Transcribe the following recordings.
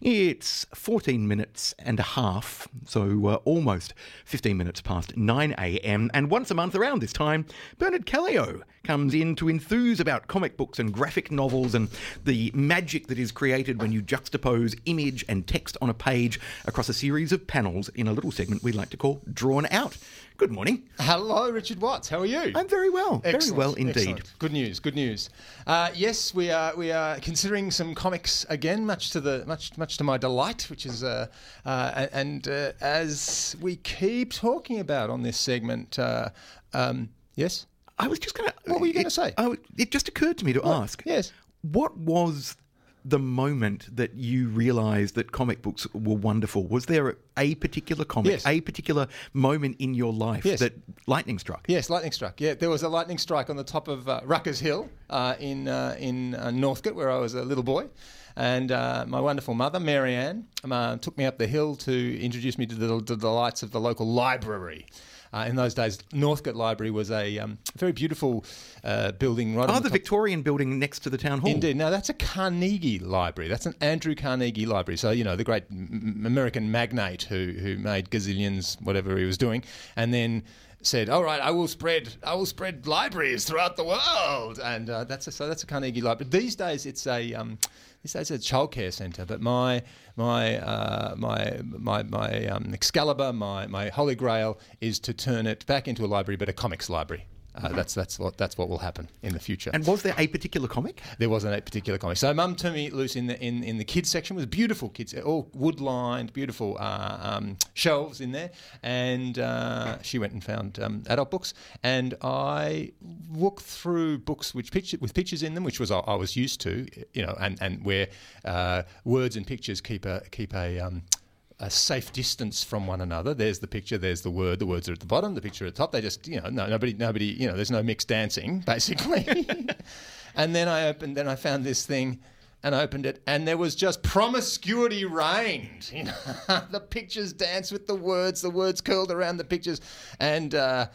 It's 14 minutes and a half, so uh, almost 15 minutes past 9 a.m. And once a month around this time, Bernard Caleo comes in to enthuse about comic books and graphic novels and the magic that is created when you juxtapose image and text on a page across a series of panels in a little segment we like to call Drawn Out. Good morning. Hello, Richard Watts. How are you? I'm very well. Very well indeed. excellent. Good news. Good news. Uh, yes, we are we are considering some comics again, much to the much much to my delight, which is uh, uh, and uh, as we keep talking about on this segment. Uh, um, yes. I was just going to. What were you gonna say? Oh, it just occurred to me to ask. Yes. What was the moment that you realised that comic books were wonderful? Was there a particular comic, Yes. a particular moment in your life Yes. that lightning struck? Yes, lightning struck. Yeah, there was a lightning strike on the top of uh, Ruckers Hill uh, in uh, in uh, Northcote, where I was a little boy, and uh, my wonderful mother, Marianne, um, uh, took me up the hill to introduce me to the, the delights of the local library. Uh, in those days, Northcote Library was a um, very beautiful uh, building right Oh, the top- Victorian building next to the town hall. Indeed. Now that's a Carnegie Library. That's an Andrew Carnegie Library. So you know the great m- American magnate who who made gazillions, whatever he was doing, and then said, "All right, I will spread I will spread libraries throughout the world." And uh, that's a, so that's a Carnegie Library. These days it's a um, these days a childcare centre. But my my uh, my my my um, Excalibur, my my Holy Grail is to turn it back into a library, but a comics library. Uh, that's that's what that's what will happen in the future. And was there a particular comic? There wasn't a particular comic. So Mum turned me loose in the in, in the kids section. It was beautiful kids, all wood lined, beautiful uh, um, shelves in there. And uh, she went and found um, adult books, and I looked through books which picture with pictures in them, which was I, I was used to, you know, and and where uh, words and pictures keep a keep a um, a safe distance from one another. There's the picture, there's the word. The words are at the bottom, the picture at the top. They just, you know, no, nobody, nobody, you know, there's no mixed dancing, basically. and then I opened, then I found this thing and opened it, and there was just promiscuity reigned. You know, the pictures danced with the words, the words curled around the pictures, and. Uh,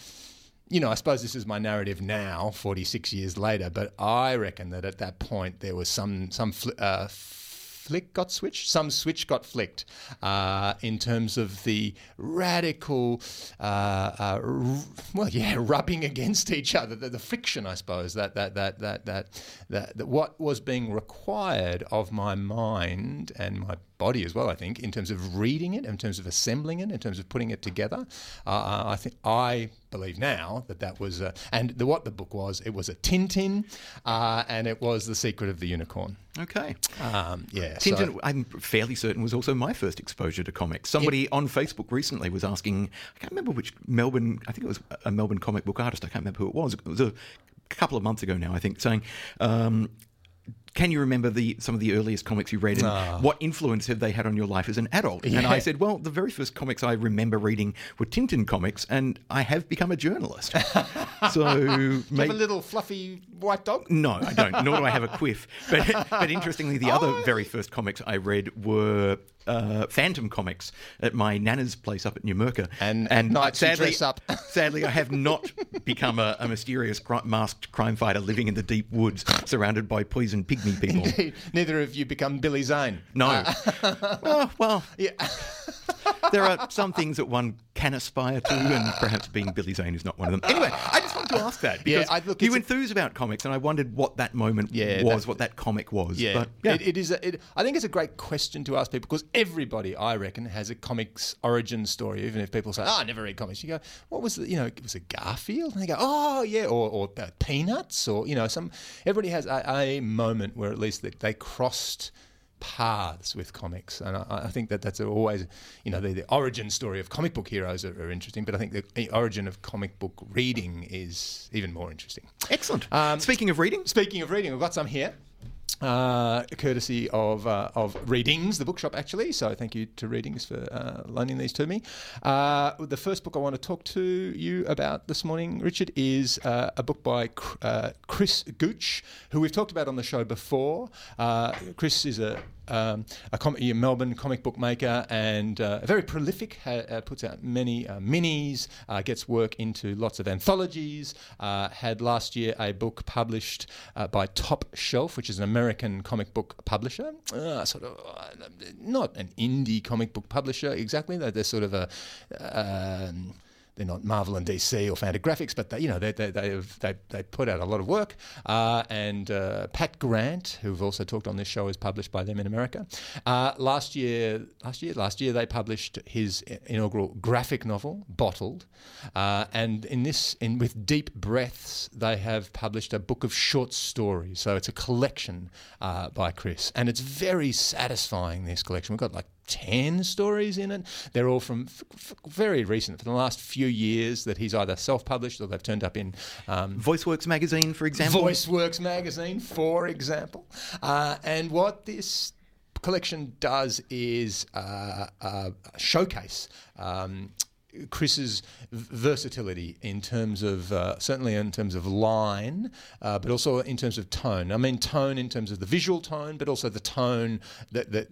you know, I suppose this is my narrative now, 46 years later, but I reckon that at that point there was some some fl- uh, flick got switched, some switch got flicked uh, in terms of the radical, uh, uh, r- well, yeah, rubbing against each other, the, the friction, I suppose, that that that that that that, that what was being required of my mind and my body as well. I think in terms of reading it, in terms of assembling it, in terms of putting it together. Uh, I think I believe now that that was, uh, and the, what the book was, it was a Tintin, uh, and it was the Secret of the Unicorn. Okay. Um, yeah, so- Tintin, I'm fairly certain, was also my first exposure to comics. Somebody on Facebook recently was asking, I can't remember which Melbourne, I think it was a Melbourne comic book artist, I can't remember who it was. It was a couple of months ago now, I think, saying, um, can you remember the some of the earliest comics you read and what influence have they had on your life as an adult? And I said, well, the very first comics I remember reading were Tintin comics, and I have become a journalist. so Do you have a little fluffy white dog? no, I don't. Nor do I have a quiff. But, but interestingly, the other very first comics I read were uh, Phantom comics at my nana's place up at Numurkah. And at night you sadly, dress up. sadly, I have not become a, a mysterious cri- masked crime fighter living in the deep woods, surrounded by poison pygmy people. Neither of you become Billy Zane. No. Uh, oh, well, well, Yeah. there are some things that one can aspire to, and perhaps being Billy Zane is not one of them. Anyway, wanted to ask that Yeah, because I- look, you enthuse about comics, and I wondered what that moment Yeah, was, that- what that comic was. Yeah, but, yeah. It, it is. A, it, I think it's a great question to ask people because everybody, I reckon, has a comics origin story. Even if people say, "Oh, I never read comics," you go, "What was the, you know? It was a Garfield," and they go, "Oh, yeah," or, or uh, Peanuts, or you know, some. Everybody has a, a moment where at least they, they crossed paths with comics, and I, I think that that's always, you know, the, the origin story of comic book heroes are, are interesting, but I think the, the origin of comic book reading is even more interesting. Excellent. Um, Speaking of reading, Speaking of reading, I've got some here. uh, courtesy of uh, of Readings, the bookshop, actually. So thank you to Readings for uh, loaning these to me. Uh, the first book I want to talk to you about this morning, Richard, is uh, a book by uh, Chris Gooch, who we've talked about on the show before. Chris is a um, a, com- a, Melbourne comic book maker and uh, very prolific, ha- puts out many uh, minis, uh, gets work into lots of anthologies. had last year a book published by Top Shelf, which is an American comic book publisher, sort of not an indie comic book publisher exactly. They're, they're sort of a um, they're not Marvel and DC or Fantagraphics, but they, you know they they they they, they put out a lot of work. Uh, and uh, Pat Grant, who we've also talked on this show, is published by them in America. Uh, last year, last year, last year they published his inaugural graphic novel, Bottled. Uh, and in this, in with Deep Breaths, they have published a book of short stories. So it's a collection uh, by Chris, and it's very satisfying. This collection, we've got like 10 stories in it. They're all from f- f- very recent, for the last few years, that he's either self published or they've turned up in. Um, VoiceWorks magazine, for example. VoiceWorks magazine, for example. Uh, and what this collection does is uh, uh, showcase um, Chris's versatility in terms of uh, certainly in terms of line, uh, but also in terms of tone. I mean tone in terms of the visual tone, but also the tone that that,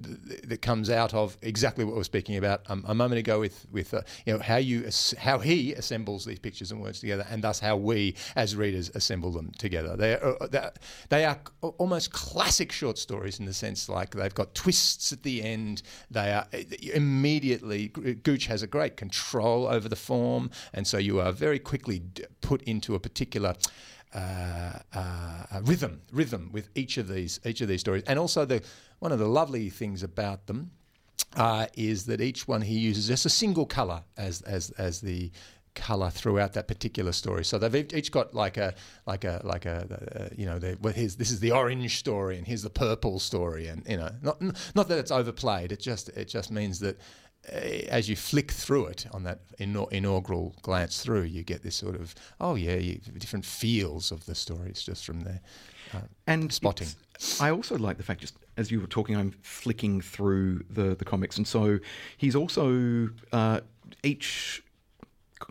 that comes out of exactly what we were speaking about um, a moment ago with with uh, you know how you how he assembles these pictures and words together, and thus how we as readers assemble them together. They are, uh, they are almost classic short stories in the sense like they've got twists at the end. They are uh, immediately Gooch has a great control control over the form, and so you are very quickly put into a particular. Uh, uh, rhythm, rhythm with each of these each of these stories, and also the one of the lovely things about them uh, is that each one he uses just a single color as as as the color throughout that particular story. So they've each got like a like a like a uh, you know well, here's this is the orange story and here's the purple story and you know not not that it's overplayed. It just it just means that as you flick through it on that inaugural glance through, you get this sort of oh yeah, you, different feels of the stories just from there. Uh, and spotting. I also like the fact, just as you were talking, I'm flicking through the the comics, and so he's also uh, each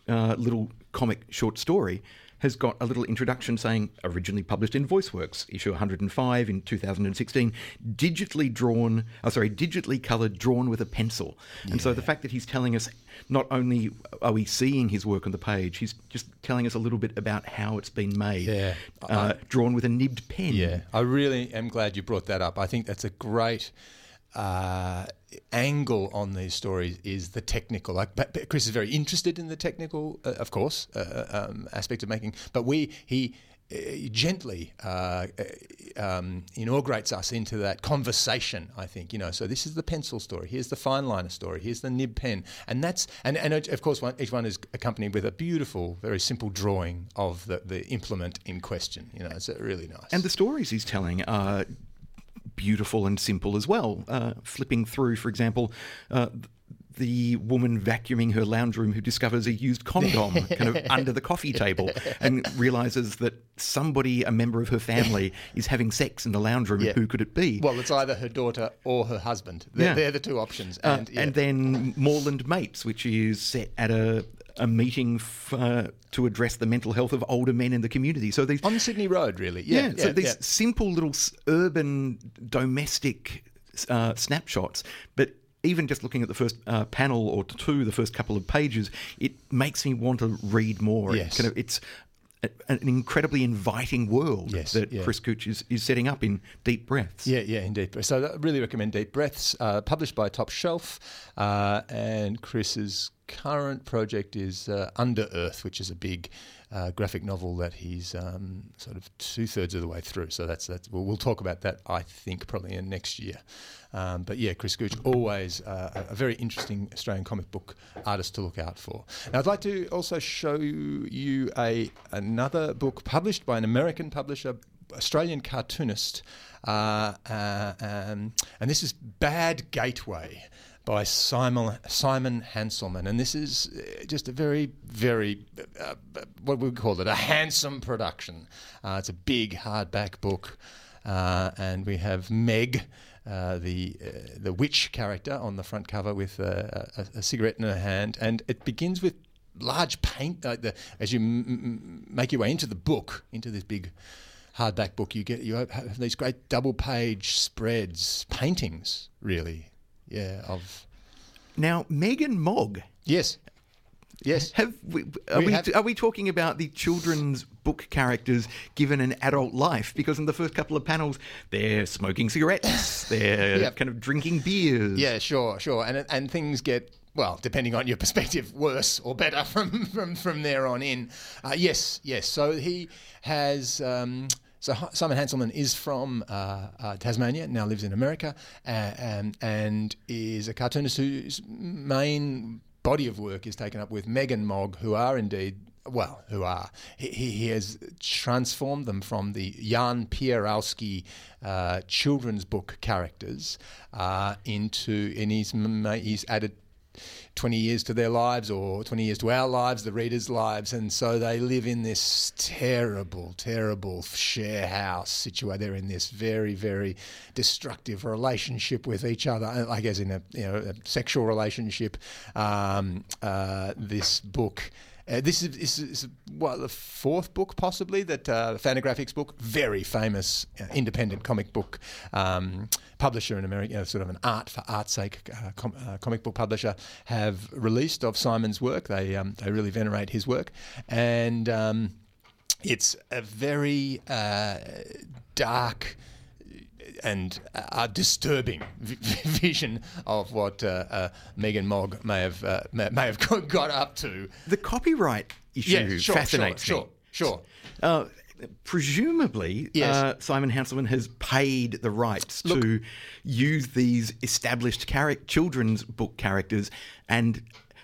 uh, little comic short story has got a little introduction saying originally published in VoiceWorks, issue 105 in 2016, digitally drawn, oh, sorry, digitally coloured, drawn with a pencil. Yeah. And so the fact that he's telling us not only are we seeing his work on the page, he's just telling us a little bit about how it's been made. Yeah. Uh, drawn with a nibbed pen. Yeah. I really am glad you brought that up. I think that's a great uh, angle on these stories is the technical. Like Chris is very interested in the technical, uh, of course, uh, uh um, aspect of making. But we he. Uh, gently uh, um, inaugurates us into that conversation. I think you know. So this is the pencil story. Here's the fine liner story. Here's the nib pen, and that's and and of course one, each one is accompanied with a beautiful, very simple drawing of the, the implement in question. You know, it's really nice. And the stories he's telling are beautiful and simple as well. Uh, flipping through, for example, uh, the woman vacuuming her lounge room who discovers a used condom kind of under the coffee table and realizes that somebody, a member of her family, is having sex in the lounge room. Yeah. Who could it be? Well, it's either her daughter or her husband. They're, yeah. they're the two options. Uh, and, uh, yeah. and then Moreland Mates, which is set at a, a meeting f- uh, to address the mental health of older men in the community. So these on Sydney Road, really, yeah. yeah, so these simple little urban domestic uh, snapshots, but even just looking at the first uh, panel or two, the first couple of pages, it makes me want to read more. Yes. Kind of, it's an incredibly inviting world yes, that yeah. Chris Gooch is, is setting up in Deep Breaths. Yeah, yeah, indeed. So I really recommend Deep Breaths, uh, published by Top Shelf, uh, and Chris's current project is uh, Under Earth, which is a big uh, graphic novel that he's um, sort of two thirds of the way through. So that's that's we'll, we'll, talk about that I think probably in next year. Um, but yeah, Chris Gooch, always uh, a very interesting Australian comic book artist to look out for. Now I'd like to also show you a another book published by an American publisher, Australian cartoonist, uh, uh um, and this is Bad Gateway by Simon Simon Hanselmann, and this is uh, just a very, very uh, what we call it a handsome production. Uh, it's a big hardback book. uh, and we have Meg. Uh, the uh, the witch character on the front cover with a, a, cigarette in her hand, and it begins with large paint. Uh, the, as you m- m- make your way into the book, into this big hardback book, you get you have these great double page spreads, paintings, really, yeah. Of Now, Meg and Mogg. yes, yes. Have we, are, We we, have- are we talking about the children's book characters given an adult life? Because in the first couple of panels, they're smoking cigarettes, they're Yep. kind of drinking beers. Yeah, sure, sure. And and things get well, depending on your perspective, worse or better from from from there on in. Uh, yes, yes. So he has. Um, so Simon Hanselmann is from uh, uh, Tasmania, now lives in America, and, and is a cartoonist whose main body of work is taken up with Meg and Mogg, who are indeed well, who are. He, he has transformed them from the Jan Pieńkowski uh, children's book characters uh, into, and he's he's added 20 years to their lives or 20 years to our lives, the readers' lives. And so they live in this terrible, terrible share house situation. They're in this very, very destructive relationship with each other, uh, like as in a, you know, a sexual relationship. Um, uh, this book. Uh, this is, is, is what the fourth book possibly that uh, Fantagraphics book, very famous uh, independent comic book um, publisher in America, you know, sort of an art for art's sake uh, com- uh, comic book publisher, have released of Simon's work. They um, they really venerate his work, and um, it's a very uh, dark and a disturbing v- vision of what uh, uh, Meg and Mogg may have uh, may, have got up to. The copyright issue Yeah, sure, fascinates sure, me. sure, sure. Uh, presumably, Yes. uh, Simon Hanselmann has paid the rights to use these established charac- children's book characters, and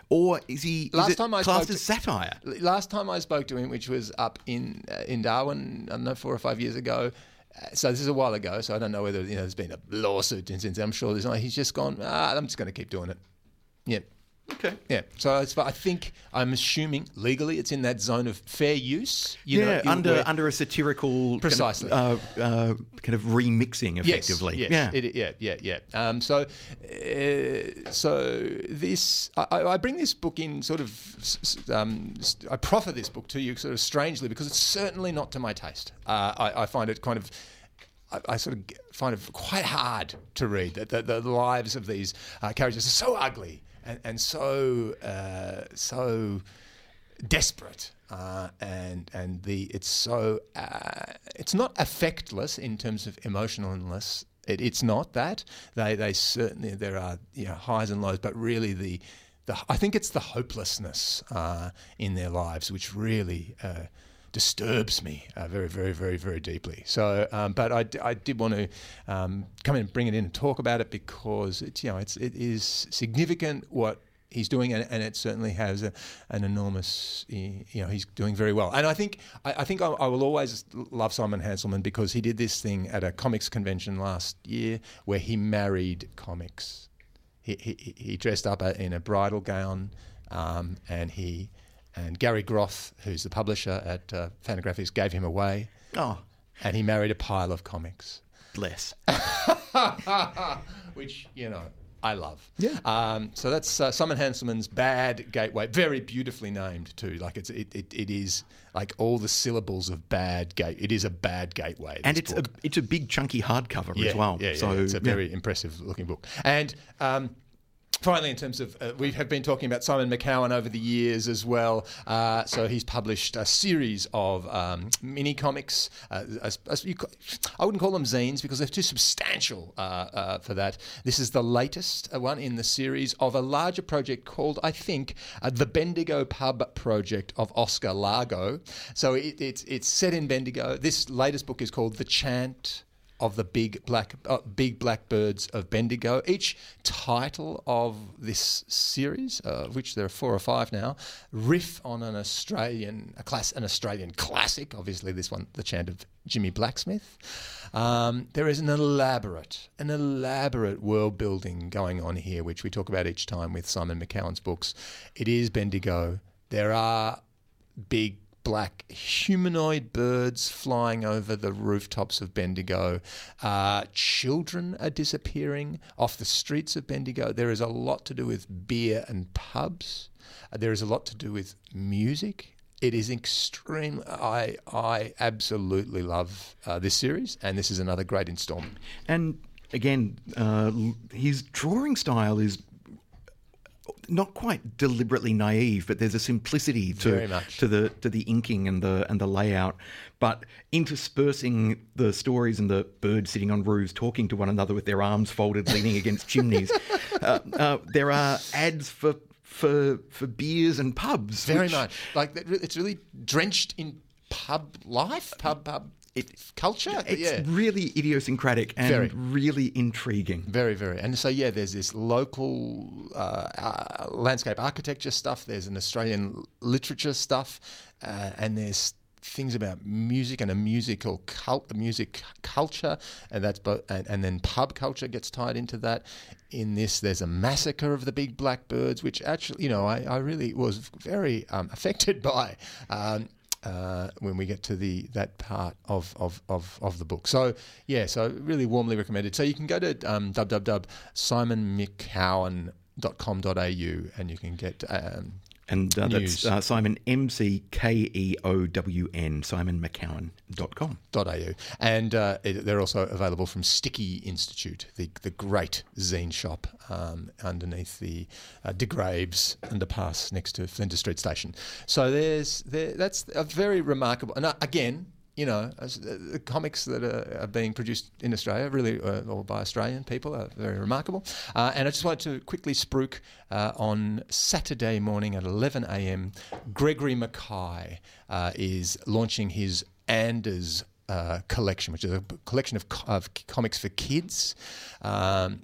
or is he is Last it time I classed spoke as to- satire? Last time I spoke to him, which was up in uh, in Darwin, I don't know, four or five years ago. So this is a while ago. So I don't know whether you know there's been a lawsuit since. I'm sure there's not. He's just gone. Ah, I'm just going to keep doing it. Yeah. Okay. Yeah, so it's, I think I'm assuming legally it's in that zone of fair use. You yeah, know, under under a satirical Precisely. kind of, uh, uh, kind of remixing, effectively. Yes, yeah. yes, it- yeah, yeah, yeah. Um, so, uh, so this I, I bring this book in sort of. Um, I proffer this book to you sort of strangely because it's certainly not to my taste. Uh, I, I find it kind of. I, I sort of find it quite hard to read. that the, the lives of these uh, characters are so ugly and, and so uh, so desperate uh, and and the it's so uh, it's not affectless in terms of emotionalness. It, it's not that they they certainly there are you know highs and lows, but really the the I think it's the hopelessness uh, in their lives which really. Disturbs me uh, very, very, very, very deeply. So, um, but I, d- I did want to um, come in and bring it in and talk about it because it's you know it's it is significant what he's doing and, and it certainly has a, an enormous you know he's doing very well. And I think I, I think I, I will always love Simon Hanselmann because he did this thing at a comics convention last year where he married comics. He he, he dressed up in a bridal gown um, and he and Gary Groth, who's the publisher at uh, Fantagraphics, gave him away, Oh, and he married a pile of comics, bless. which you know I love. Yeah. Um, so that's uh, Simon Hanselmann's Bad Gateway, very beautifully named too. Like it's it, it, it is like all the syllables of bad gate. It is a bad gateway. And it's book. a it's a big chunky hardcover yeah, as well. Yeah, yeah, so it's a yeah. very impressive looking book. And um, finally, in terms of, uh, we have been talking about Simon McKeown over the years as well. Uh, so he's published a series of um, mini comics. Uh, as, as you, I wouldn't call them zines because they're too substantial uh, uh, for that. This is the latest uh, one in the series of a larger project called, I think, the Bendigo Pub Project of Oscar Largo. So it, it's it's set in Bendigo. This latest book is called The Chant of the big black uh, big blackbirds of Bendigo. Each title of this series, uh, of which there are four or five now, riff on an Australian a class an Australian classic. Obviously, this one, the chant of Jimmy Blacksmith. Um, there is an elaborate, an elaborate world building going on here, which we talk about each time with Simon McKeown's books. It is Bendigo. There are big black humanoid birds flying over the rooftops of Bendigo. Uh, children are disappearing off the streets of Bendigo. There is a lot to do with beer and pubs. Uh, there is a lot to do with music. It is extreme. I I absolutely love uh, this series, and this is another great installment. And again, uh, his drawing style is not quite deliberately naive, but there's a simplicity to to the to the inking and the and the layout. But interspersing the stories and the birds sitting on roofs talking to one another with their arms folded, leaning against chimneys. Uh, uh, there are ads for for for beers and pubs. Very which, much like it's really drenched in pub life, pub pub it, culture. It's yeah. really idiosyncratic and very. really intriguing. Very, very. And so, yeah, there's this local uh, uh, landscape architecture stuff, there's an Australian literature stuff, uh, and there's things about music and a musical cult, music culture, and that's both, and, and, then pub culture gets tied into that. In this, there's a massacre of the big blackbirds, which actually, you know, I, I really was very um, affected by. Um, uh, when we get to the that part of, of, of, of the book. So yeah, so really warmly recommended. So you can go to um, www.simonmckeown.com.au and you can get um, and uh, that's uh, Simon, M C K E O W N, simonmckeown.com. .au. And uh, it, they're also available from Sticky Institute, the, the great zine shop um, underneath the uh, Degraves underpass next to Flinders Street Station. So there's there, that's a very remarkable. And uh, again, you know, the comics that are, are, being produced in Australia, really, uh, or by Australian people, are very remarkable. Uh, and I just wanted to quickly spruik uh, on Saturday morning at 11 a.m. Gregory Mackay uh, is launching his Anders uh, collection, which is a collection of, of comics for kids. Um,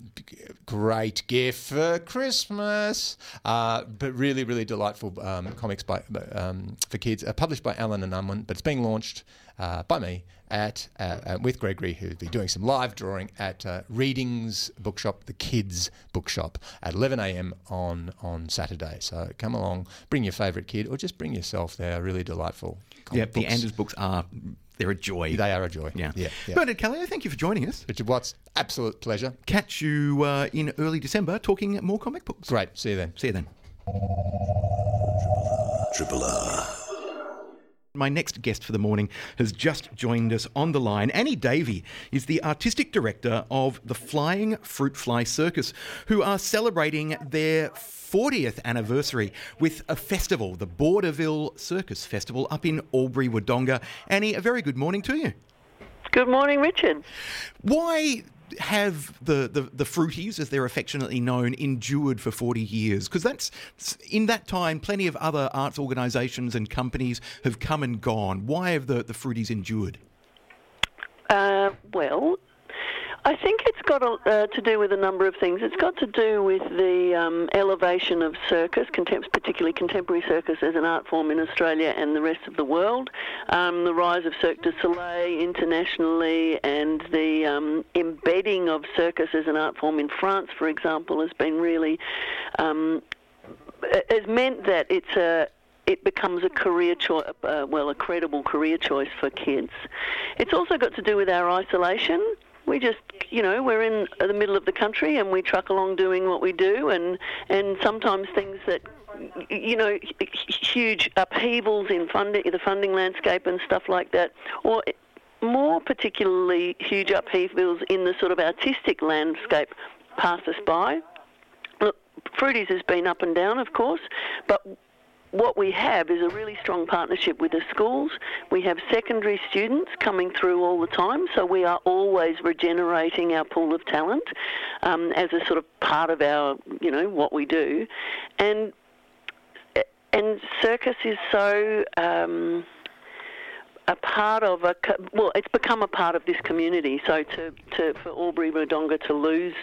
great gift for Christmas, uh, but really, really delightful um, comics by um, for kids, uh, published by Allen and Unwin, but it's being launched uh, by me at uh, uh, with Gregory, who'll be doing some live drawing at uh, Readings Bookshop, the Kids Bookshop, at 11 a.m. on on Saturday. So come along, bring your favourite kid, or just bring yourself. They're really delightful. Yeah, the Anders books are they're a joy. They are a joy. Yeah. yeah, yeah. Bernard Kelly, thank you for joining us. Richard Watts, absolute pleasure. Catch you uh, in early December talking more comic books. Great. See you then. See you then. Triple R. My next guest for the morning has just joined us on the line. Annie Davey is the artistic director of the Flying Fruit Fly Circus, who are celebrating their 40th anniversary with a festival, the Borderville Circus Festival up in Albury Wodonga. Annie, a very good morning to you. Good morning, Richard. Why have the, the, the fruities, as they're affectionately known, endured for 40 years? Because that's in that time, plenty of other arts organisations and companies have come and gone. Why have the, the fruities endured? Uh, well, I think it's got uh, to do with a number of things. It's got to do with the um, elevation of circus, particularly contemporary circus as an art form in Australia and the rest of the world. Um, the rise of Cirque du Soleil internationally and the um, embedding of circus as an art form in France, for example, has been really um, has meant that it's a it becomes a career choice, uh, well, a credible career choice for kids. It's also got to do with our isolation we just you know we're in the middle of the country and we truck along doing what we do and and sometimes things that you know huge upheavals in funding the funding landscape and stuff like that or more particularly huge upheavals in the sort of artistic landscape pass us by. Look fruities has been up and down of course but what we have is a really strong partnership with the schools. We have secondary students coming through all the time, so we are always regenerating our pool of talent um, as a sort of part of our, you know, what we do. And and circus is so. Um, a part of a well, it's become a part of this community. So to, to for Albury Wodonga to lose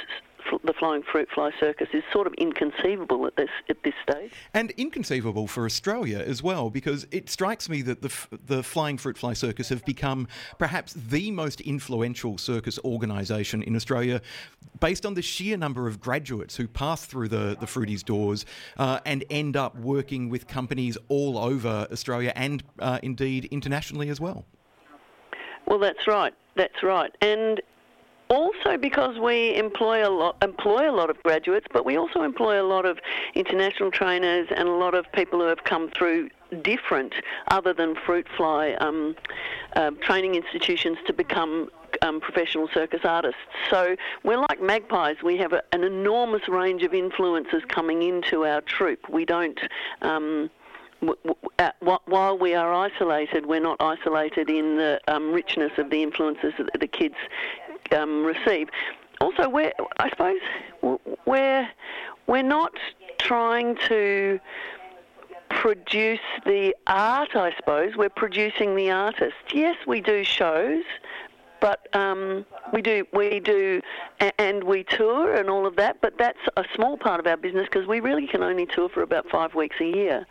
the flying fruit fly circus is sort of inconceivable at this at this stage. And inconceivable for Australia as well, because it strikes me that the the flying fruit fly circus have become perhaps the most influential circus organisation in Australia, based on the sheer number of graduates who pass through the the Fruities doors uh, and end up working with companies all over Australia and uh, indeed internationally as well. Well, that's right. That's right. And also because we employ a lot employ a lot of graduates, but we also employ a lot of international trainers and a lot of people who have come through different, other than fruit fly, um, uh, training institutions to become um, professional circus artists. So we're like magpies. We have a, an enormous range of influences coming into our troupe. We don't. Um, while we are isolated, we're not isolated in the um, richness of the influences that the kids um, receive. Also, we're, I suppose we're we're not trying to produce the art. I suppose we're producing the artist. Yes, we do shows, but um, we do we do and we tour and all of that. But that's a small part of our business because we really can only tour for about five weeks a year.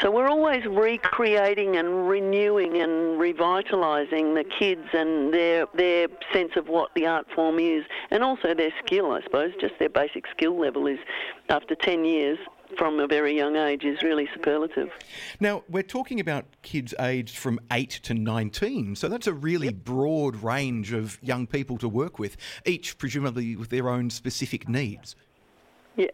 So we're always recreating and renewing and revitalising the kids and their their sense of what the art form is, and also their skill. I suppose just their basic skill level is after ten years from a very young age is really superlative. Now, we're talking about kids aged from 8 to 19, so that's a really yep. broad range of young people to work with, each presumably with their own specific needs. Yeah.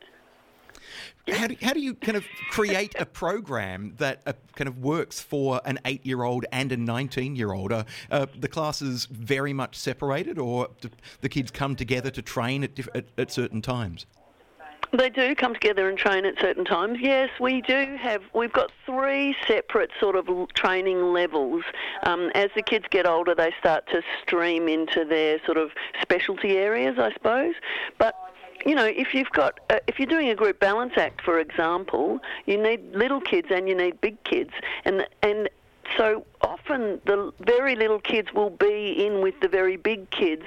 How do, how do you kind of create a program that uh, kind of works for an eight year old and a 19 year old? Are uh, the classes very much separated, or do the kids come together to train at, at, at certain times? They do come together and train at certain times. Yes, we do have. We've got three separate sort of training levels. Um, as the kids get older, they start to stream into their sort of specialty areas, I suppose. But you know, if you've got, uh, if you're doing a group balance act, for example, you need little kids and you need big kids, and and so often the very little kids will be in with the very big kids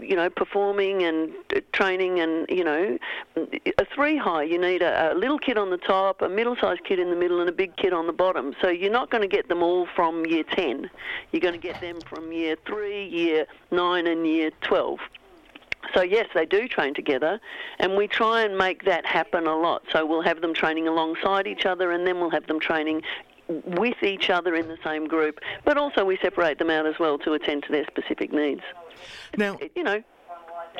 you know, performing and uh, training and, you know, a three high, you need a, a little kid on the top, a middle sized kid in the middle, and a big kid on the bottom. So you're not going to get them all from year 10. You're going to get them from year 3, year 9, and year 12. So yes, they do train together, and we try and make that happen a lot. So we'll have them training alongside each other, and then we'll have them training with each other in the same group. But also we separate them out as well to attend to their specific needs. Now, you know,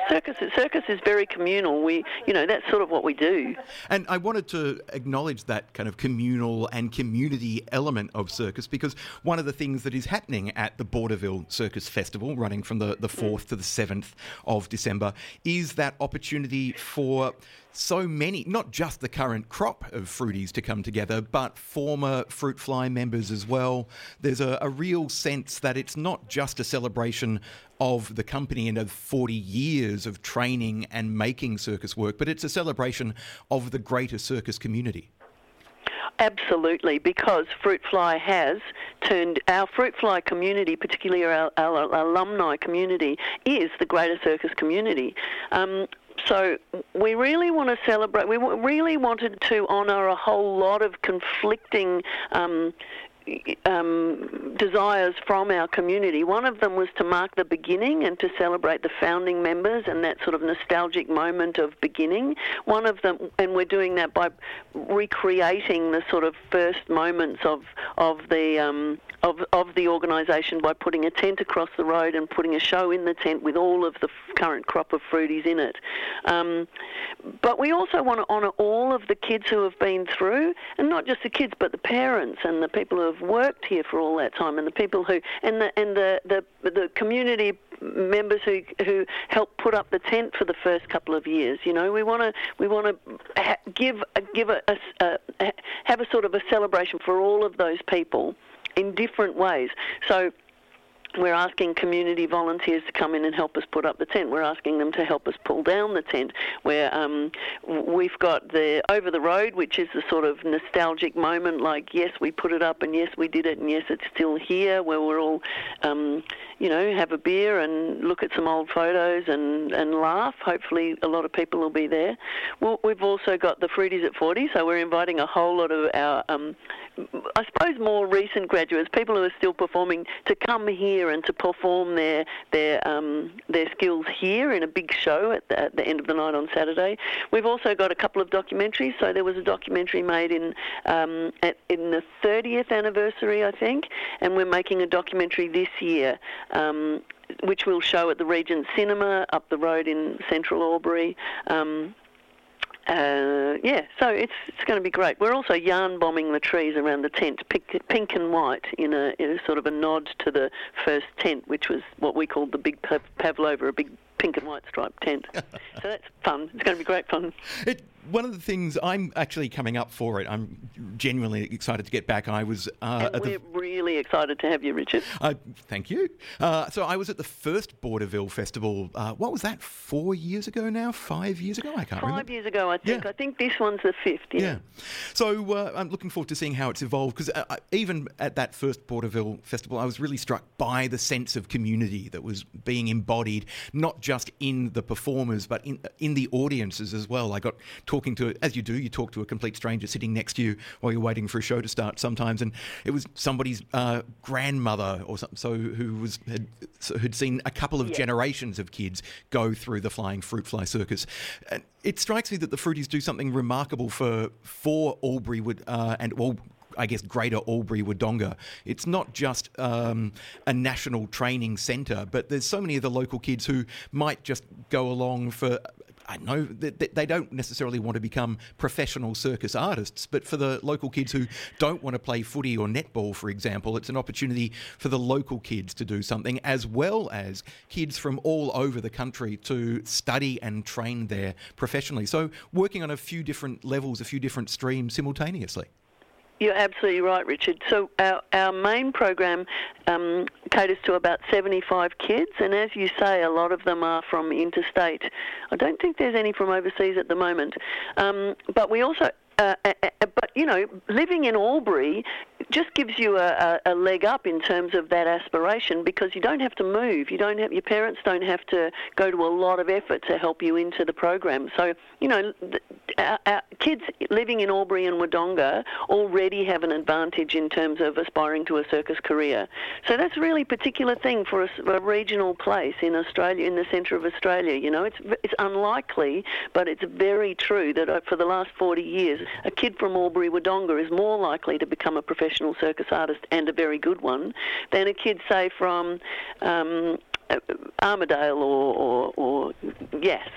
circus circus is very communal. We, you know, that's sort of what we do. And I wanted to acknowledge that kind of communal and community element of circus because one of the things that is happening at the Borderville Circus Festival, running from the the mm. fourth to the seventh of December, is that opportunity for so many, not just the current crop of fruities to come together, but former fruit fly members as well. There's a, a real sense that it's not just a celebration of the company and of 40 years of training and making circus work, but it's a celebration of the greater circus community. Absolutely, because Fruit Fly has turned our Fruit Fly community, particularly our, our, alumni community, is the greater circus community. Um, so we really want to celebrate. We really wanted to honour a whole lot of conflicting um, um, desires from our community. One of them was to mark the beginning and to celebrate the founding members and that sort of nostalgic moment of beginning. One of them, and we're doing that by recreating the sort of first moments of of the um, of, of the organisation by putting a tent across the road and putting a show in the tent with all of the current crop of fruities in it. Um, but we also want to honour all of the kids who have been through, and not just the kids, but the parents and the people who have worked here for all that time, and the people who and the and the the, the community members who who help put up the tent for the first couple of years. You know, we want to we want to ha- give give a, a, a have a sort of a celebration for all of those people in different ways. So we're asking community volunteers to come in and help us put up the tent. We're asking them to help us pull down the tent. Where um, we've got the over the road, which is the sort of nostalgic moment, like yes, we put it up, and yes, we did it, and yes, it's still here. Where we're all, um, you know, have a beer and look at some old photos and and laugh. Hopefully, a lot of people will be there. Well, we've also got the Fruities at 40, so we're inviting a whole lot of our um, I suppose more recent graduates, people who are still performing, to come here and to perform their their um, their skills here in a big show at the, at the, end of the night on Saturday. We've also got a couple of documentaries. So there was a documentary made in um, at, in the 30th anniversary, I think, and we're making a documentary this year. Um, which we'll show at the Regent Cinema up the road in Central Albury. Um, uh, yeah, so it's it's going to be great. We're also yarn bombing the trees around the tent, pink, pink and white, in a, in a, sort of a nod to the first tent, which was what we called the big pavlova, a big pink and white striped tent. so that's fun. It's going to be great fun. It one of the things I'm actually coming up for it. I'm genuinely excited to get back. I was. Uh, and we're the, really excited to have you, Richard. Uh, thank you. Uh, so I was at the first Borderville Festival. Uh, what was that? Four years ago now? Five years ago? I can't Five remember. Five years ago, I think. Yeah. I think this one's the fifth. Yeah. yeah. So uh, I'm looking forward to seeing how it's evolved because uh, even at that first Borderville Festival, I was really struck by the sense of community that was being embodied, not just in the performers but in in the audiences as well. I got talking to, as you do, you talk to a complete stranger sitting next to you while you're waiting for a show to start sometimes. And it was somebody's uh, grandmother or something, so who was had, so who'd seen a couple of yeah. generations of kids go through the Flying Fruit Fly Circus. And it strikes me that the Fruities do something remarkable for for Albury uh, and all I guess, Greater Albury Wodonga. It's not just um, a national training centre, but there's so many of the local kids who might just go along for I know that they don't necessarily want to become professional circus artists, but for the local kids who don't want to play footy or netball, for example, it's an opportunity for the local kids to do something, as well as kids from all over the country to study and train there professionally. So, working on a few different levels, a few different streams simultaneously. You're absolutely right, Richard. So our, our main program um, caters to about 75 kids, and as you say, a lot of them are from interstate. I don't think there's any from overseas at the moment. Um, but we also uh, you know, living in Albury just gives you a, a, a, leg up in terms of that aspiration because you don't have to move. You don't have your parents don't have to go to a lot of effort to help you into the program. So you know, our, our kids living in Albury and Wodonga already have an advantage in terms of aspiring to a circus career. So that's a really particular thing for a, a regional place in Australia, in the centre of Australia. You know, it's it's unlikely, but it's very true that uh, for the last 40 years a kid from Albury Wodonga is more likely to become a professional circus artist and a very good one than a kid, say, from um, Armidale or, or, or yes,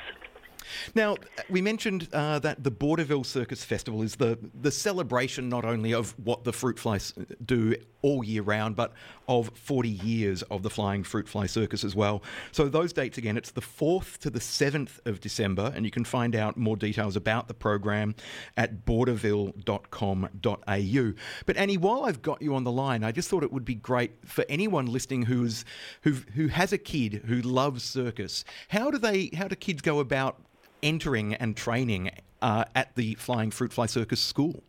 now, we mentioned uh, that the Borderville Circus Festival is the, the celebration not only of what the fruit flies do all year round, but of 40 years of the Flying Fruit Fly Circus as well. So, those dates again, it's the 4th to the 7th of December, and you can find out more details about the program at borderville.com.au. But, Annie, while I've got you on the line, I just thought it would be great for anyone listening who's, who who has a kid who loves circus. How do they, how do kids go about entering and training uh, at the Flying Fruit Fly Circus School?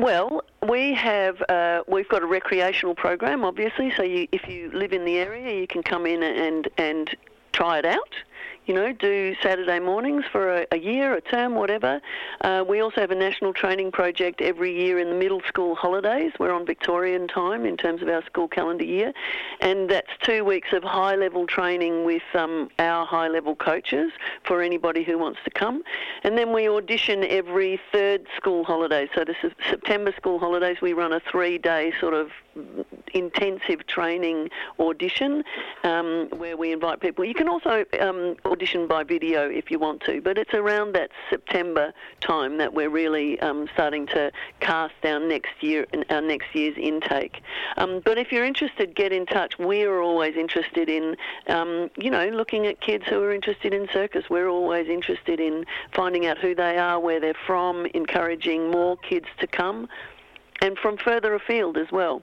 Well, we have uh, we've got a recreational program, obviously. So you, if you live in the area, you can come in and and try it out you know, do Saturday mornings for a, a year, a term, whatever. Uh, we also have a national training project every year in the middle school holidays. We're on Victorian time in terms of our school calendar year, and that's two weeks of high level training with um, our high level coaches for anybody who wants to come. And then we audition every third school holiday. So the September school holidays, we run a three day sort of intensive training audition um, where we invite people. You can also um, audition by video if you want to, but it's around that September time that we're really um, starting to cast our next year our next year's intake. Um, but if you're interested, get in touch. We're always interested in um, you know looking at kids who are interested in circus. We're always interested in finding out who they are, where they're from, encouraging more kids to come, and from further afield as well.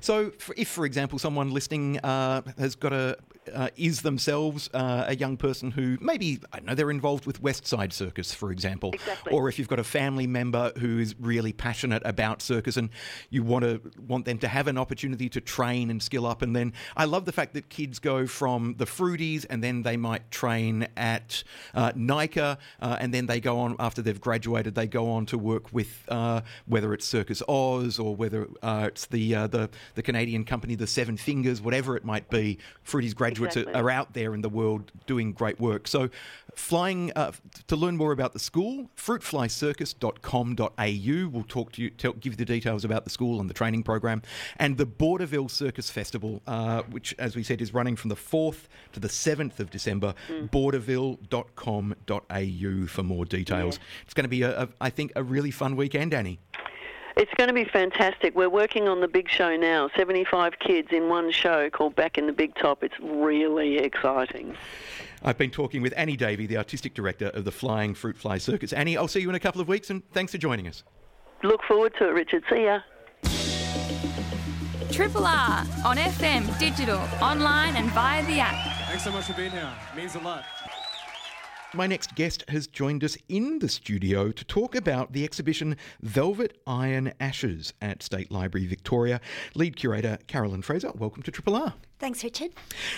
So, for, if, for example, someone listening uh, has got a uh, is themselves uh, a young person who maybe I don't know they're involved with West Side Circus, for example, Exactly. or if you've got a family member who is really passionate about circus and you want to want them to have an opportunity to train and skill up, and then I love the fact that kids go from the Fruities and then they might train at uh, NICA, uh, and then they go on after they've graduated, they go on to work with uh, whether it's Circus Oz or whether uh, it's the uh, the the Canadian company, the Seven Fingers, whatever it might be. Fruities graduates Exactly. are, are out there in the world doing great work. So, flying uh, to learn more about the school, fruitflycircus.com.au. We'll talk to you, tell, give you the details about the school and the training program, and the Borderville Circus Festival, uh, which, as we said, is running from the 4th to the 7th of December. Borderville.com.au for more details. It's going to be, a, a, I think, a really fun weekend, Annie. It's going to be fantastic. We're working on the big show now. 75 kids in one show called Back in the Big Top. It's really exciting. I've been talking with Annie Davey, the artistic director of the Flying Fruit Fly Circus. Annie, I'll see you in a couple of weeks, and thanks for joining us. Look forward to it, Richard. See ya. Triple R on FM, digital, online, and via the app. Thanks so much for being here. It means a lot. My next guest has joined us in the studio to talk about the exhibition Velvet Iron Ashes at State Library Victoria. Lead curator Carolyn Fraser, welcome to Triple R. Thanks, Richard.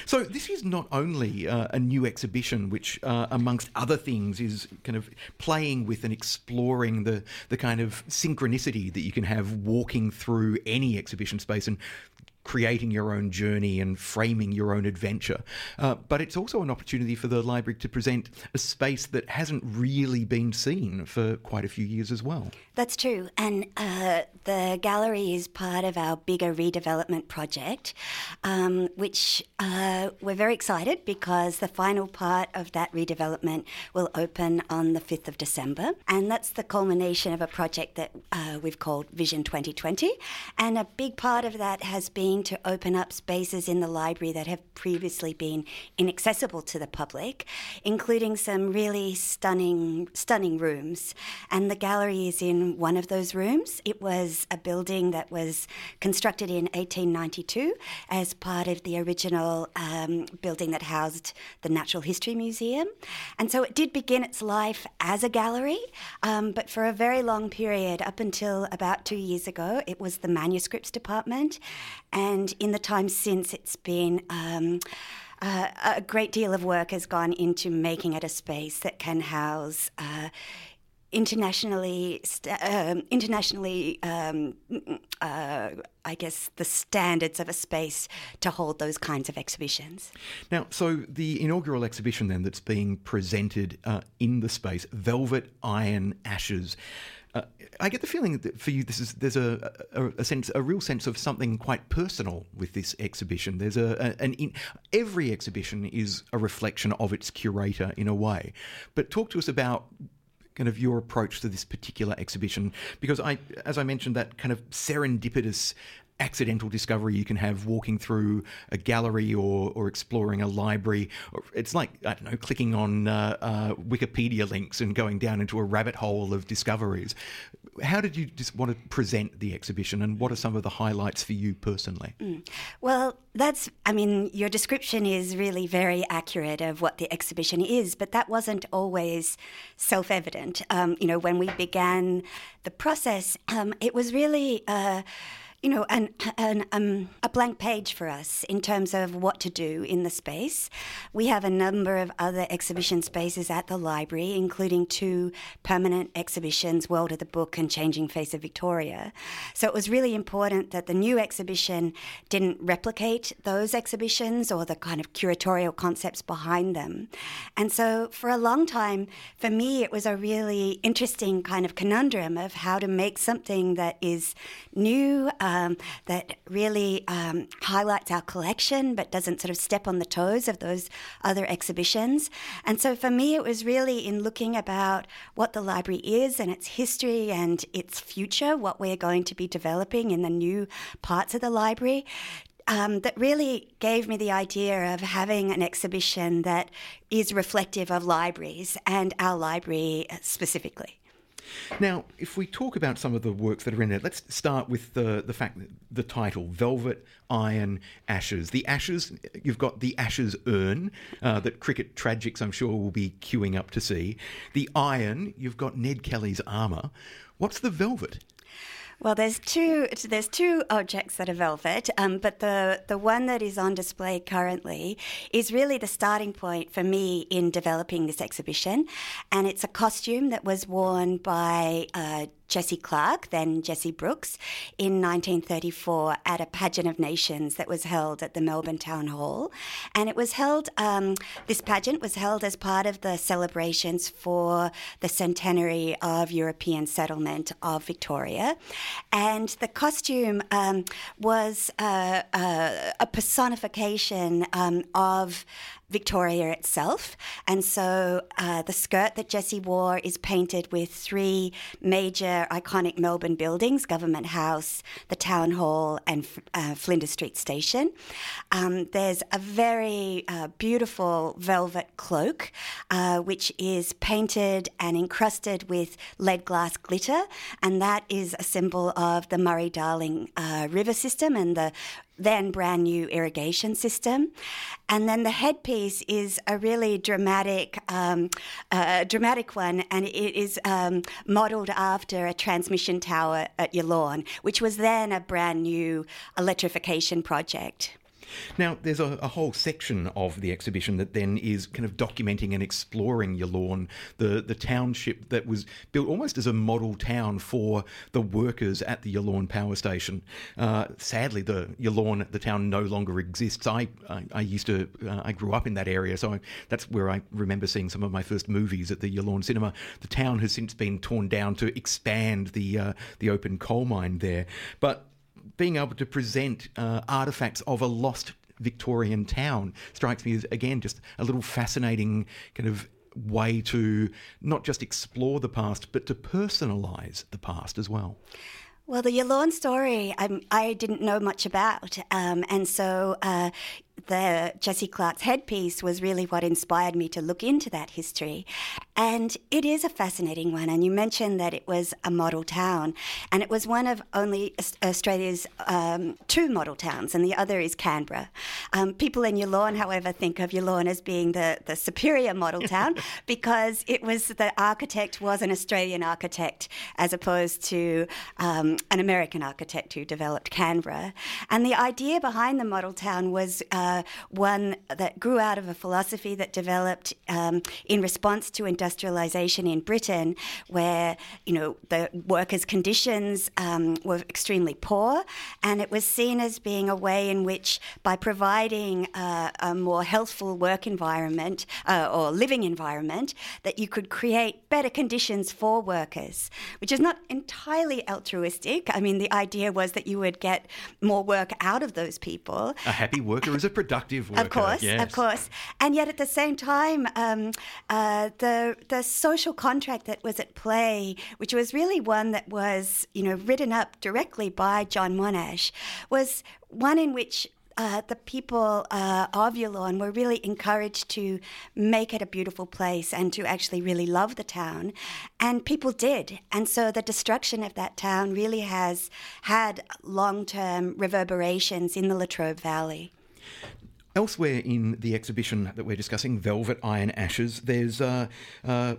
So, this is not only uh, a new exhibition, which, uh, amongst other things, is kind of playing with and exploring the, the kind of synchronicity that you can have walking through any exhibition space and creating your own journey and framing your own adventure. Uh, but it's also an opportunity for the library to present a space that hasn't really been seen for quite a few years as well. That's true. And uh, the gallery is part of our bigger redevelopment project, um, which uh, we're very excited because the final part of that redevelopment will open on the 5th of December. And that's the culmination of a project that uh, we've called Vision 2020. And a big part of that has been to open up spaces in the library that have previously been inaccessible to the public, including some really stunning, stunning rooms. And the gallery is in one of those rooms. It was a building that was constructed in 1892 as part of the original um, building that housed the Natural History Museum. And so it did begin its life as a gallery, um, but for a very long period, up until about two years ago, it was the manuscripts department. And in the time since, it's been. Um, uh, a great deal of work has gone into making it a space that can house uh, internationally, um, internationally, um, uh, I guess, the standards of a space to hold those kinds of exhibitions. Now, so the inaugural exhibition then that's being presented uh, in the space, Velvet Iron Ashes. Uh, I get the feeling that for you, this is there's a, a, a sense, a real sense of something quite personal with this exhibition. There's a, a an in, every exhibition is a reflection of its curator in a way. But talk to us about kind of your approach to this particular exhibition because I, as I mentioned, that kind of serendipitous accidental discovery you can have walking through a gallery or, or exploring a library. It's like, I don't know, clicking on uh, uh, Wikipedia links and going down into a rabbit hole of discoveries. How did you just want to present the exhibition and what are some of the highlights for you personally? Well, that's, I mean, your description is really very accurate of what the exhibition is, but that wasn't always self evident. Um, you know, when we began the process, um, it was really. Uh, you know, an, an, um, a blank page for us in terms of what to do in the space. We have a number of other exhibition spaces at the library, including two permanent exhibitions, World of the Book and Changing Face of Victoria. So it was really important that the new exhibition didn't replicate those exhibitions or the kind of curatorial concepts behind them. And so for a long time, for me, it was a really interesting kind of conundrum of how to make something that is new, um, that really um, highlights our collection but doesn't sort of step on the toes of those other exhibitions. And so for me, it was really in looking about what the library is and its history and its future, what we're going to be developing in the new parts of the library. Um, that really gave me the idea of having an exhibition that is reflective of libraries and our library specifically. Now, if we talk about some of the works that are in there, let's start with the, the fact that the title Velvet, Iron, Ashes. The Ashes, you've got the Ashes urn uh, that Cricket Tragics, I'm sure, will be queuing up to see. The Iron, you've got Ned Kelly's armour. What's the Velvet? Well, there's two. There's two objects that are velvet, um, but the the one that is on display currently is really the starting point for me in developing this exhibition, and it's a costume that was worn by uh, Jessie Clark, then Jessie Brooks, in 1934 at a pageant of nations that was held at the Melbourne Town Hall. And it was held, um, this pageant was held as part of the celebrations for the centenary of European settlement of Victoria. And the costume um, was uh, uh, a personification um, of Victoria itself. And so uh, the skirt that Jessie wore is painted with three major iconic Melbourne buildings Government House, the Town Hall, and uh, Flinders Street Station. Um, there's a very uh, beautiful velvet cloak, uh, which is painted and encrusted with lead glass glitter, and that is a symbol of the Murray Darling uh, River system and the then brand new irrigation system. And then the headpiece is a really dramatic, um, uh, dramatic one, and it is um, modelled after a transmission tower at Yallourn, which was then a brand new electrification project. Now, there's a, a, whole section of the exhibition that then is kind of documenting and exploring Yallourn, the, the township that was built almost as a model town for the workers at the Yallourn power station. Uh, sadly, the Yallourn, the town, no longer exists. I, I, I used to, uh, I grew up in that area, so I, that's where I remember seeing some of my first movies at the Yallourn Cinema. The town has since been torn down to expand the uh, the open coal mine there, but being able to present uh, artifacts of a lost Victorian town strikes me as, again, just a little fascinating kind of way to not just explore the past, but to personalise the past as well. Well, the Yallourn story I did not know much about, um, and so uh, the Jessie Clark's headpiece was really what inspired me to look into that history. And it is a fascinating one. And you mentioned that it was a model town, and it was one of only Australia's um, two model towns, and the other is Canberra. Um, people in Yallourn, however, think of Yallourn as being the, the superior model town because it was the architect was an Australian architect as opposed to um, an American architect who developed Canberra. And the idea behind the model town was. Uh, uh, one that grew out of a philosophy that developed um, in response to industrialization in Britain, where you know the workers' conditions um, were extremely poor, and it was seen as being a way in which, by providing uh, a more healthful work environment uh, or living environment, that you could create better conditions for workers, which is not entirely altruistic. I mean, the idea was that you would get more work out of those people. A happy worker is a productive worker. Of course, yes. of course. And yet, at the same time, um, uh, the the social contract that was at play, which was really one that was, you know, written up directly by John Monash, was one in which uh, the people uh, of Yallourn were really encouraged to make it a beautiful place and to actually really love the town. And people did. And so the destruction of that town really has had long term reverberations in the Latrobe Valley. Elsewhere in the exhibition that we're discussing, Velvet Iron Ashes, there's uh, uh,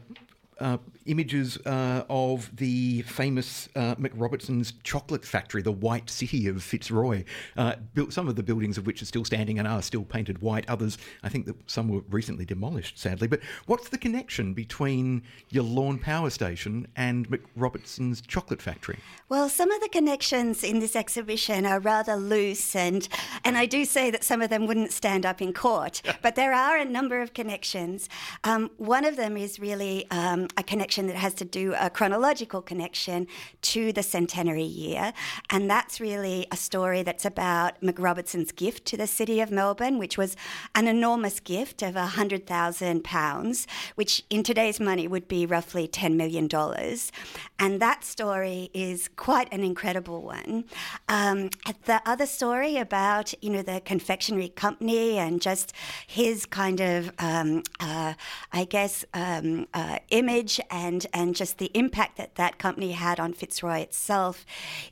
uh, images uh, of the famous uh, MacRobertson's chocolate factory, the White City of Fitzroy. Uh, built, some of the buildings of which are still standing and are still painted white. Others, I think that some were recently demolished, sadly. But what's the connection between Yallourn Power Station and MacRobertson's chocolate factory? Well, some of the connections in this exhibition are rather loose, and and I do say that some of them wouldn't stand up in court. but there are a number of connections. Um, one of them is really um, a connection that has to do a chronological connection to the centenary year, and that's really a story that's about MacRobertson's gift to the city of Melbourne, which was an enormous gift of hundred thousand pounds, which in today's money would be roughly ten million dollars, and that story is quite an incredible one. Um, the other story about you know the confectionery company and just his kind of um, uh, I guess um, uh, image and, and just the impact that that company had on Fitzroy itself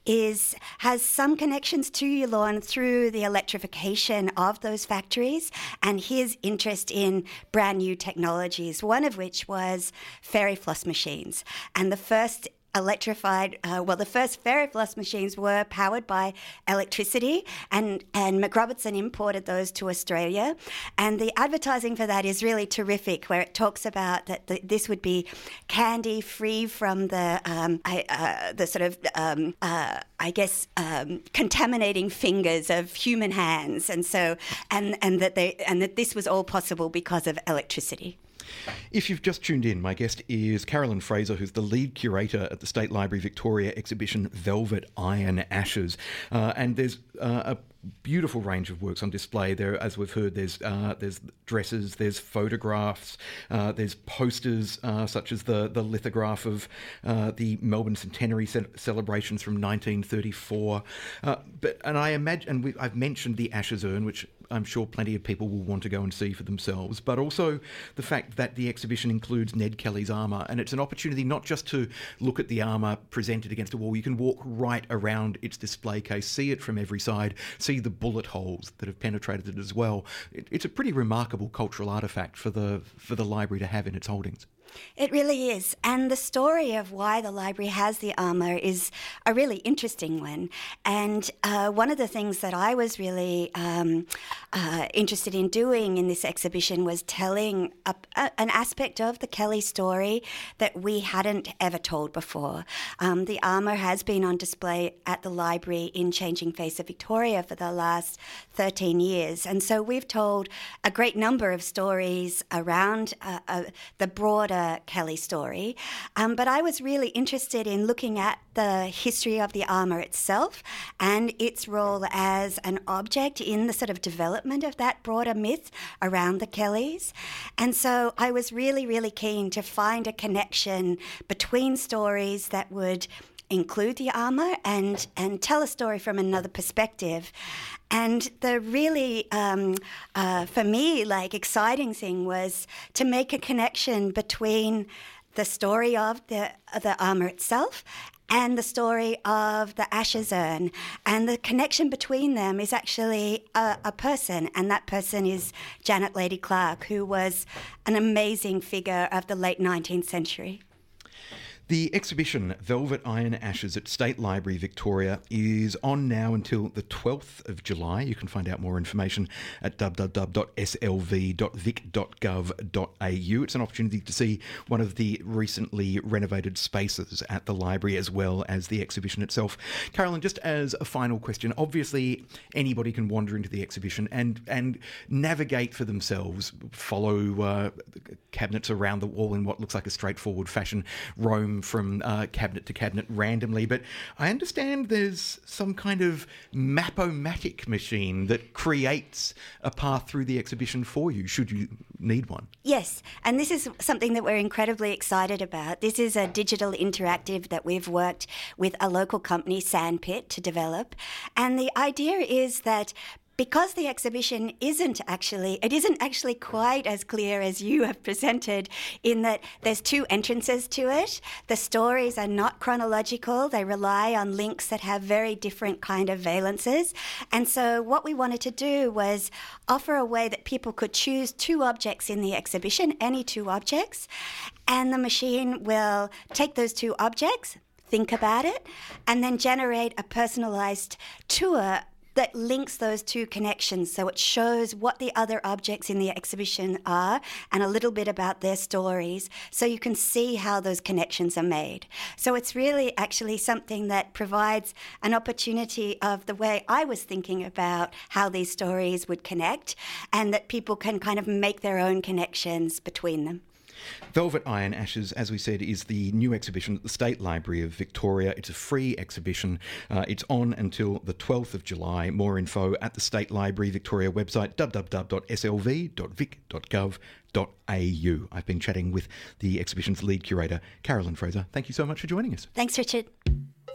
is has some connections to Yallourn through the electrification of those factories and his interest in brand new technologies, one of which was fairy floss machines. And the first electrified. Uh, well, the first fairy floss machines were powered by electricity, and and MacRobertson imported those to Australia. And the advertising for that is really terrific, where it talks about that the, this would be candy free from the um, I, uh, the sort of um, uh, I guess um, contaminating fingers of human hands, and so and and that they and that this was all possible because of electricity. If you've just tuned in, my guest is Carolyn Fraser, who's the lead curator at the State Library Victoria exhibition Velvet Iron Ashes. Uh, and there's uh, a beautiful range of works on display there. As we've heard, there's uh, there's dresses, there's photographs, uh, there's posters uh, such as the the lithograph of uh, the Melbourne Centenary ce- celebrations from 1934. Uh, but and I imagine, and we, I've mentioned the Ashes urn, which I'm sure plenty of people will want to go and see for themselves, but also the fact that the exhibition includes Ned Kelly's armour, and it's an opportunity not just to look at the armour presented against a wall, you can walk right around its display case, see it from every side, see the bullet holes that have penetrated it as well. It, it's a pretty remarkable cultural artefact for the for the library to have in its holdings. It really is. And the story of why the library has the armour is a really interesting one. And uh, one of the things that I was really um, uh, interested in doing in this exhibition was telling a, a, an aspect of the Kelly story that we hadn't ever told before. Um, the armour has been on display at the library in Changing Face of Victoria for the last 13 years. And so we've told a great number of stories around uh, uh the broader Kelly story. Um, but I was really interested in looking at the history of the armour itself and its role as an object in the sort of development of that broader myth around the Kellys. And so I was really, really keen to find a connection between stories that would include the armor and and tell a story from another perspective. And the really, um, uh, for me, like exciting thing was to make a connection between the story of the the armor itself and the story of the Ashes urn. And the connection between them is actually a, a, person, and that person is Janet Lady Clarke, who was an amazing figure of the late 19th century. The exhibition Velvet Iron Ashes at State Library Victoria is on now until the 12th of July. You can find out more information at www.slv.vic.gov.au. It's an opportunity to see one of the recently renovated spaces at the library as well as the exhibition itself. Carolyn, just as a final question, obviously anybody can wander into the exhibition and, and navigate for themselves, follow uh, cabinets around the wall in what looks like a straightforward fashion, roam from uh, cabinet to cabinet randomly, but I understand there's some kind of map-o-matic machine that creates a path through the exhibition for you, should you need one. Yes, and this is something that we're incredibly excited about. This is a digital interactive that we've worked with a local company, Sandpit, to develop. And the idea is that because the exhibition isn't actually it isn't actually quite as clear as you have presented in that there's two entrances to it. The stories are not chronological. They rely on links that have very different kind of valences. And so what we wanted to do was offer a way that people could choose two objects in the exhibition any two objects and the machine will take those two objects think about it and then generate a personalized tour that links those two connections. So it shows what the other objects in the exhibition are and a little bit about their stories so you can see how those connections are made. So it's really actually something that provides an opportunity of the way I was thinking about how these stories would connect and that people can kind of make their own connections between them. Velvet Iron Ashes, as we said, is the new exhibition at the State Library of Victoria. It's a free exhibition. Uh, it's on until the 12th of July. More info at the State Library Victoria website www.slv.vic.gov.au. I've been chatting with the exhibition's lead curator, Carolyn Fraser. Thank you so much for joining us. Thanks, Richard.